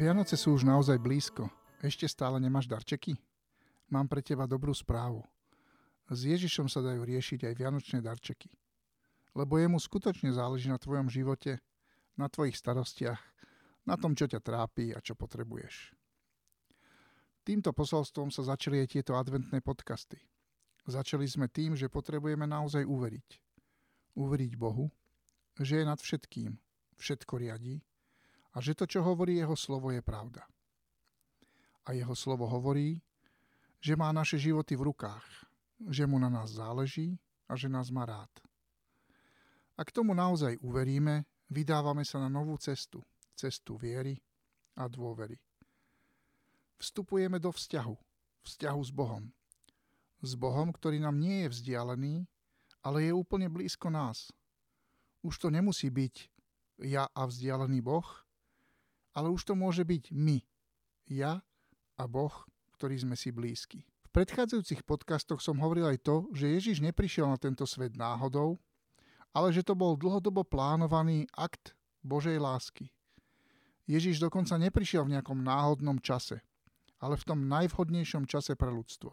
Vianoce sú už naozaj blízko. Ešte stále nemáš darčeky? Mám pre teba dobrú správu. S Ježišom sa dajú riešiť aj vianočné darčeky. Lebo jemu skutočne záleží na tvojom živote, na tvojich starostiach, na tom, čo ťa trápi a čo potrebuješ. Týmto posolstvom sa začali aj tieto adventné podcasty. Začali sme tým, že potrebujeme naozaj uveriť. Uveriť Bohu, že je nad všetkým, všetko riadí a že to, čo hovorí jeho slovo, je pravda. A jeho slovo hovorí, že má naše životy v rukách, že mu na nás záleží a že nás má rád. Ak tomu naozaj uveríme, vydávame sa na novú cestu, cestu viery a dôvery. Vstupujeme do vzťahu, vzťahu s Bohom. S Bohom, ktorý nám nie je vzdialený, ale je úplne blízko nás. Už to nemusí byť ja a vzdialený Boh, ale už to môže byť my, ja a Boh, ktorý sme si blízki. V predchádzajúcich podcastoch som hovoril aj to, že Ježiš neprišiel na tento svet náhodou, ale že to bol dlhodobo plánovaný akt Božej lásky. Ježiš dokonca neprišiel v nejakom náhodnom čase, ale v tom najvhodnejšom čase pre ľudstvo.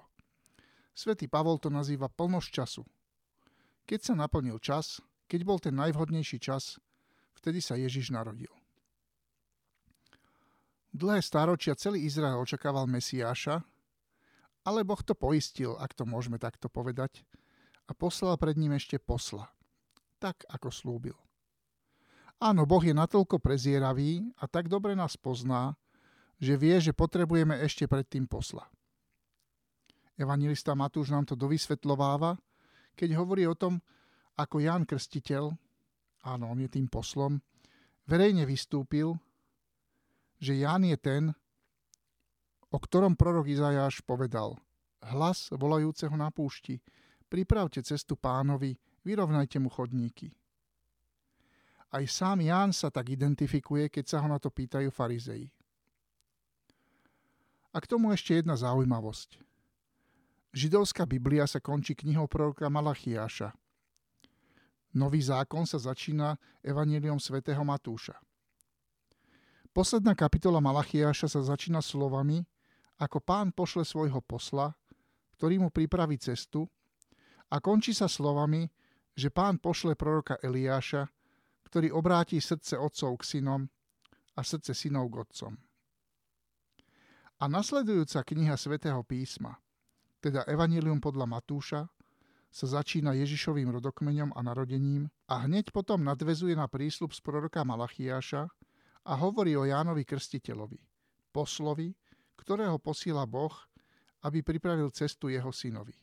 Svetý Pavol to nazýva plnosť času. Keď sa naplnil čas, keď bol ten najvhodnejší čas, vtedy sa Ježiš narodil. Dlhé stáročia celý Izrael očakával Mesiáša, ale Boh to poistil, ak to môžeme takto povedať, a poslal pred ním ešte posla, tak ako slúbil. Áno, Boh je natoľko prezieravý a tak dobre nás pozná, že vie, že potrebujeme ešte predtým posla. Evangelista Matúš nám to dovysvetľováva, keď hovorí o tom, ako Ján Krstiteľ, áno, on je tým poslom, verejne vystúpil že Ján je ten, o ktorom prorok Izajáš povedal Hlas volajúceho na púšti, pripravte cestu pánovi, vyrovnajte mu chodníky. Aj sám Ján sa tak identifikuje, keď sa ho na to pýtajú farizei. A k tomu ešte jedna zaujímavosť. Židovská Biblia sa končí knihou proroka Malachiáša. Nový zákon sa začína evaníliom svätého Matúša. Posledná kapitola Malachiáša sa začína slovami, ako pán pošle svojho posla, ktorý mu pripraví cestu, a končí sa slovami, že pán pošle proroka Eliáša, ktorý obráti srdce otcov k synom a srdce synov k otcom. A nasledujúca kniha svätého písma, teda Evangelium podľa Matúša, sa začína Ježišovým rodokmeňom a narodením a hneď potom nadvezuje na prísľub z proroka Malachiáša, a hovorí o Jánovi Krstiteľovi, poslovi, ktorého posíla Boh, aby pripravil cestu jeho synovi.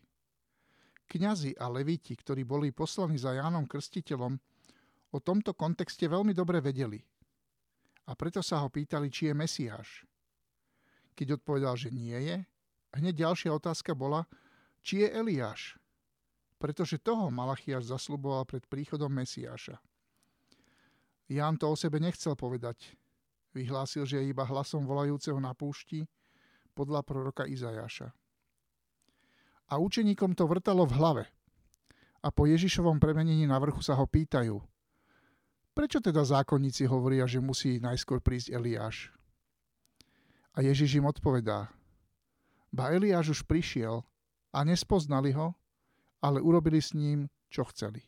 Kňazi a levíti, ktorí boli poslaní za Jánom Krstiteľom, o tomto kontexte veľmi dobre vedeli. A preto sa ho pýtali, či je Mesiáš. Keď odpovedal, že nie je, hneď ďalšia otázka bola, či je Eliáš. Pretože toho Malachiaš zasluboval pred príchodom Mesiáša. Ján to o sebe nechcel povedať. Vyhlásil, že je iba hlasom volajúceho na púšti podľa proroka Izajaša. A učeníkom to vrtalo v hlave. A po Ježišovom premenení na vrchu sa ho pýtajú, prečo teda zákonníci hovoria, že musí najskôr prísť Eliáš? A Ježiš im odpovedá, ba Eliáš už prišiel a nespoznali ho, ale urobili s ním, čo chceli.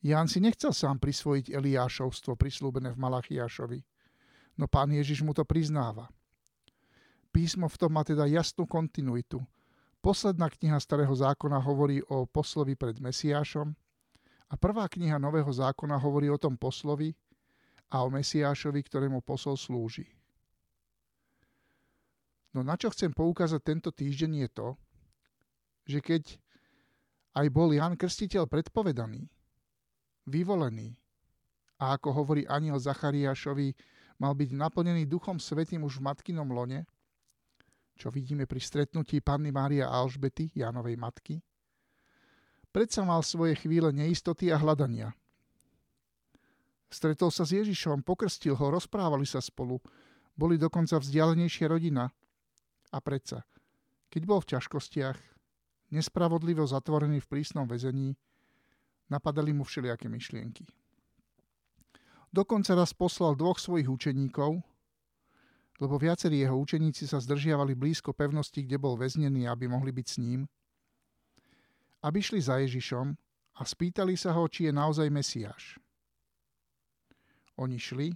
Ján si nechcel sám prisvojiť Eliášovstvo prislúbené v Malachiášovi, no pán Ježiš mu to priznáva. Písmo v tom má teda jasnú kontinuitu. Posledná kniha Starého zákona hovorí o poslovi pred Mesiášom a prvá kniha Nového zákona hovorí o tom poslovi a o Mesiášovi, ktorému posol slúži. No na čo chcem poukázať tento týždeň je to, že keď aj bol Jan Krstiteľ predpovedaný, vyvolený. A ako hovorí aniel Zachariášovi, mal byť naplnený Duchom Svetým už v matkinom lone, čo vidíme pri stretnutí Panny Mária a Alžbety, Jánovej matky. Predsa mal svoje chvíle neistoty a hľadania. Stretol sa s Ježišom, pokrstil ho, rozprávali sa spolu, boli dokonca vzdialenejšia rodina. A predsa, keď bol v ťažkostiach, nespravodlivo zatvorený v prísnom väzení, Napadali mu všelijaké myšlienky. Dokonca raz poslal dvoch svojich učeníkov, lebo viacerí jeho učeníci sa zdržiavali blízko pevnosti, kde bol väznený, aby mohli byť s ním, aby šli za Ježišom a spýtali sa ho, či je naozaj Mesiáš. Oni šli,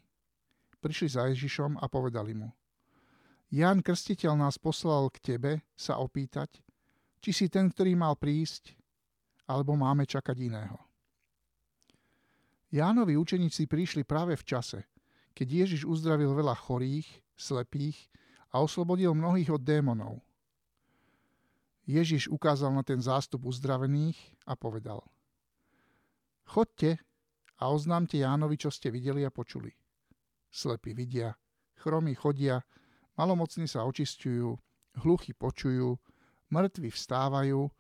prišli za Ježišom a povedali mu, Ján Krstiteľ nás poslal k tebe sa opýtať, či si ten, ktorý mal prísť, alebo máme čakať iného. Jánovi učeníci prišli práve v čase, keď Ježiš uzdravil veľa chorých, slepých a oslobodil mnohých od démonov. Ježiš ukázal na ten zástup uzdravených a povedal Chodte a oznámte Jánovi, čo ste videli a počuli. Slepí vidia, chromy chodia, malomocní sa očistujú, hluchy počujú, mŕtvi vstávajú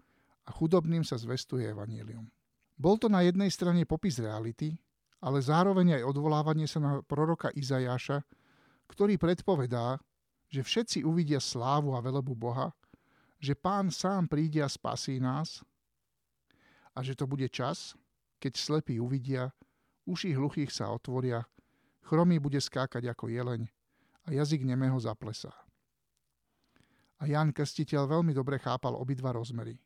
a chudobným sa zvestuje evanílium. Bol to na jednej strane popis reality, ale zároveň aj odvolávanie sa na proroka Izajáša, ktorý predpovedá, že všetci uvidia slávu a velebu Boha, že pán sám príde a spasí nás a že to bude čas, keď slepí uvidia, uši hluchých sa otvoria, chromý bude skákať ako jeleň a jazyk nemého zaplesá. A Jan Krstiteľ veľmi dobre chápal obidva rozmery.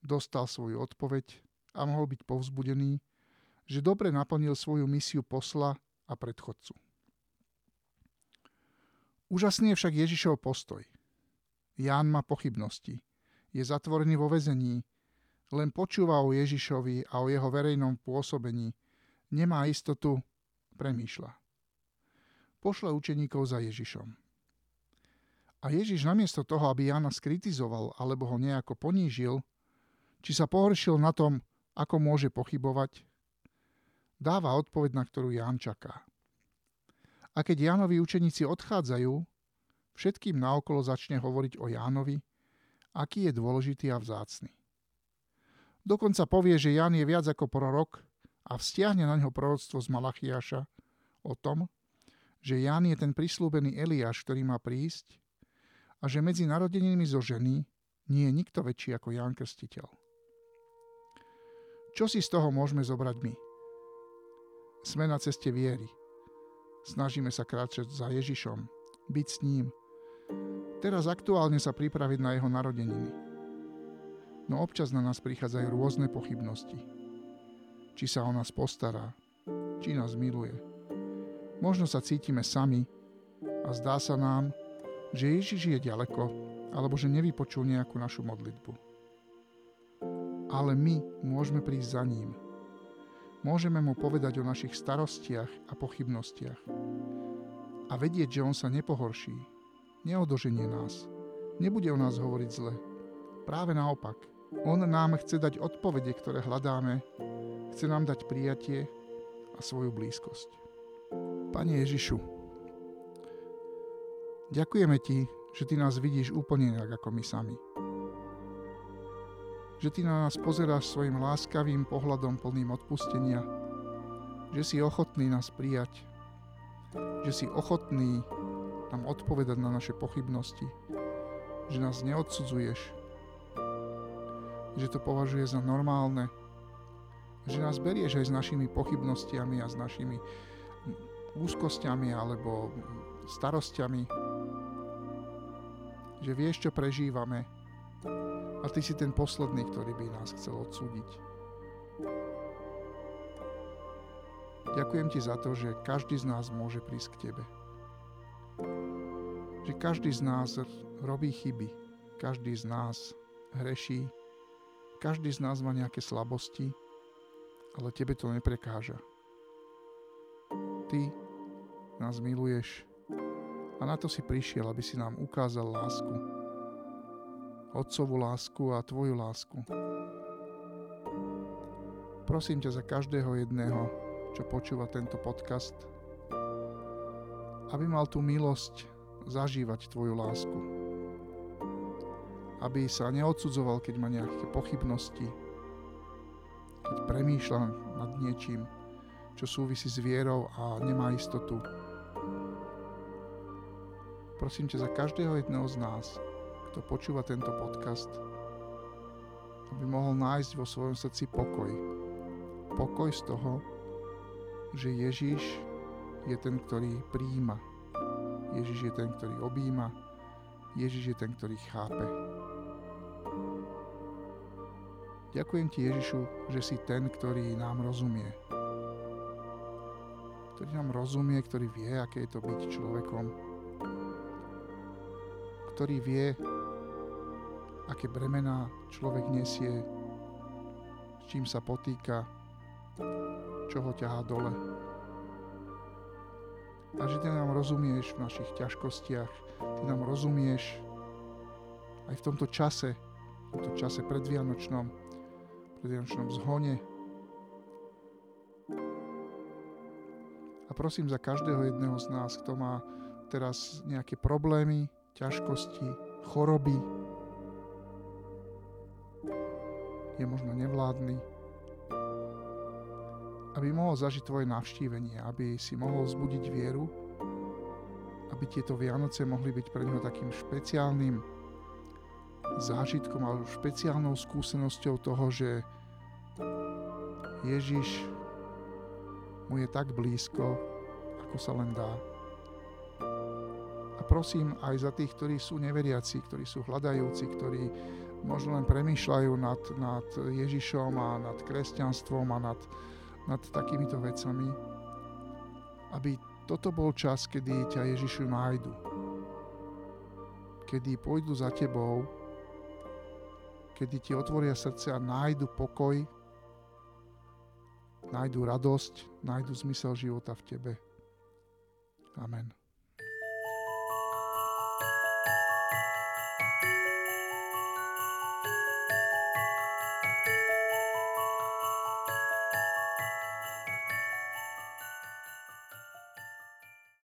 Dostal svoju odpoveď a mohol byť povzbudený, že dobre naplnil svoju misiu posla a predchodcu. Úžasný je však Ježišov postoj. Ján má pochybnosti. Je zatvorený vo vezení, len počúva o Ježišovi a o jeho verejnom pôsobení. Nemá istotu, premýšľa. Pošle učeníkov za Ježišom. A Ježiš namiesto toho, aby Jána skritizoval alebo ho nejako ponížil, či sa pohoršil na tom, ako môže pochybovať, dáva odpoveď, na ktorú Ján čaká. A keď Jánovi učeníci odchádzajú, všetkým naokolo začne hovoriť o Jánovi, aký je dôležitý a vzácny. Dokonca povie, že Ján je viac ako prorok a vzťahne na ňo proroctvo z Malachiaša o tom, že Ján je ten prislúbený Eliáš, ktorý má prísť a že medzi narodenými zo ženy nie je nikto väčší ako Ján Krstiteľ. Čo si z toho môžeme zobrať my? Sme na ceste viery. Snažíme sa kráčať za Ježišom, byť s ním. Teraz aktuálne sa pripraviť na jeho narodeniny. No občas na nás prichádzajú rôzne pochybnosti. Či sa o nás postará, či nás miluje. Možno sa cítime sami a zdá sa nám, že Ježiš je ďaleko, alebo že nevypočul nejakú našu modlitbu. Ale my môžeme prísť za ním – Môžeme mu povedať o našich starostiach a pochybnostiach. A vedieť, že on sa nepohorší, neodoženie nás, nebude o nás hovoriť zle. Práve naopak, on nám chce dať odpovede, ktoré hľadáme, chce nám dať prijatie a svoju blízkosť. Pane Ježišu, ďakujeme Ti, že Ty nás vidíš úplne inak ako my sami že Ty na nás pozeráš svojim láskavým pohľadom plným odpustenia, že si ochotný nás prijať, že si ochotný nám odpovedať na naše pochybnosti, že nás neodsudzuješ, že to považuje za normálne, že nás berieš aj s našimi pochybnostiami a s našimi úzkosťami alebo starostiami, že vieš, čo prežívame, a ty si ten posledný, ktorý by nás chcel odsúdiť. Ďakujem ti za to, že každý z nás môže prísť k tebe. Že každý z nás robí chyby, každý z nás hreší, každý z nás má nejaké slabosti, ale tebe to neprekáža. Ty nás miluješ a na to si prišiel, aby si nám ukázal lásku Otcovú lásku a Tvoju lásku. Prosím ťa za každého jedného, čo počúva tento podcast, aby mal tú milosť zažívať Tvoju lásku. Aby sa neodsudzoval, keď má nejaké pochybnosti, keď premýšľa nad niečím, čo súvisí s vierou a nemá istotu. Prosím ťa za každého jedného z nás, kto počúva tento podcast, aby mohol nájsť vo svojom srdci pokoj. Pokoj z toho, že Ježiš je ten, ktorý príjima. Ježiš je ten, ktorý objíma, Ježiš je ten, ktorý chápe. Ďakujem ti, Ježišu, že si ten, ktorý nám rozumie. Ktorý nám rozumie, ktorý vie, aké je to byť človekom. Ktorý vie, aké bremená človek nesie, s čím sa potýka, čo ho ťahá dole. A ty nám rozumieš v našich ťažkostiach, ty nám rozumieš aj v tomto čase, v tomto čase predvianočnom, predvianočnom zhone. A prosím za každého jedného z nás, kto má teraz nejaké problémy, ťažkosti, choroby, je možno nevládny, aby mohol zažiť tvoje navštívenie, aby si mohol vzbudiť vieru, aby tieto Vianoce mohli byť pre neho takým špeciálnym zážitkom alebo špeciálnou skúsenosťou toho, že Ježiš mu je tak blízko, ako sa len dá. A prosím aj za tých, ktorí sú neveriaci, ktorí sú hľadajúci, ktorí možno len premýšľajú nad, nad Ježišom a nad kresťanstvom a nad, nad takýmito vecami, aby toto bol čas, kedy ťa Ježišu nájdu. Kedy pôjdu za tebou, kedy ti otvoria srdce a nájdu pokoj, nájdu radosť, nájdu zmysel života v tebe. Amen.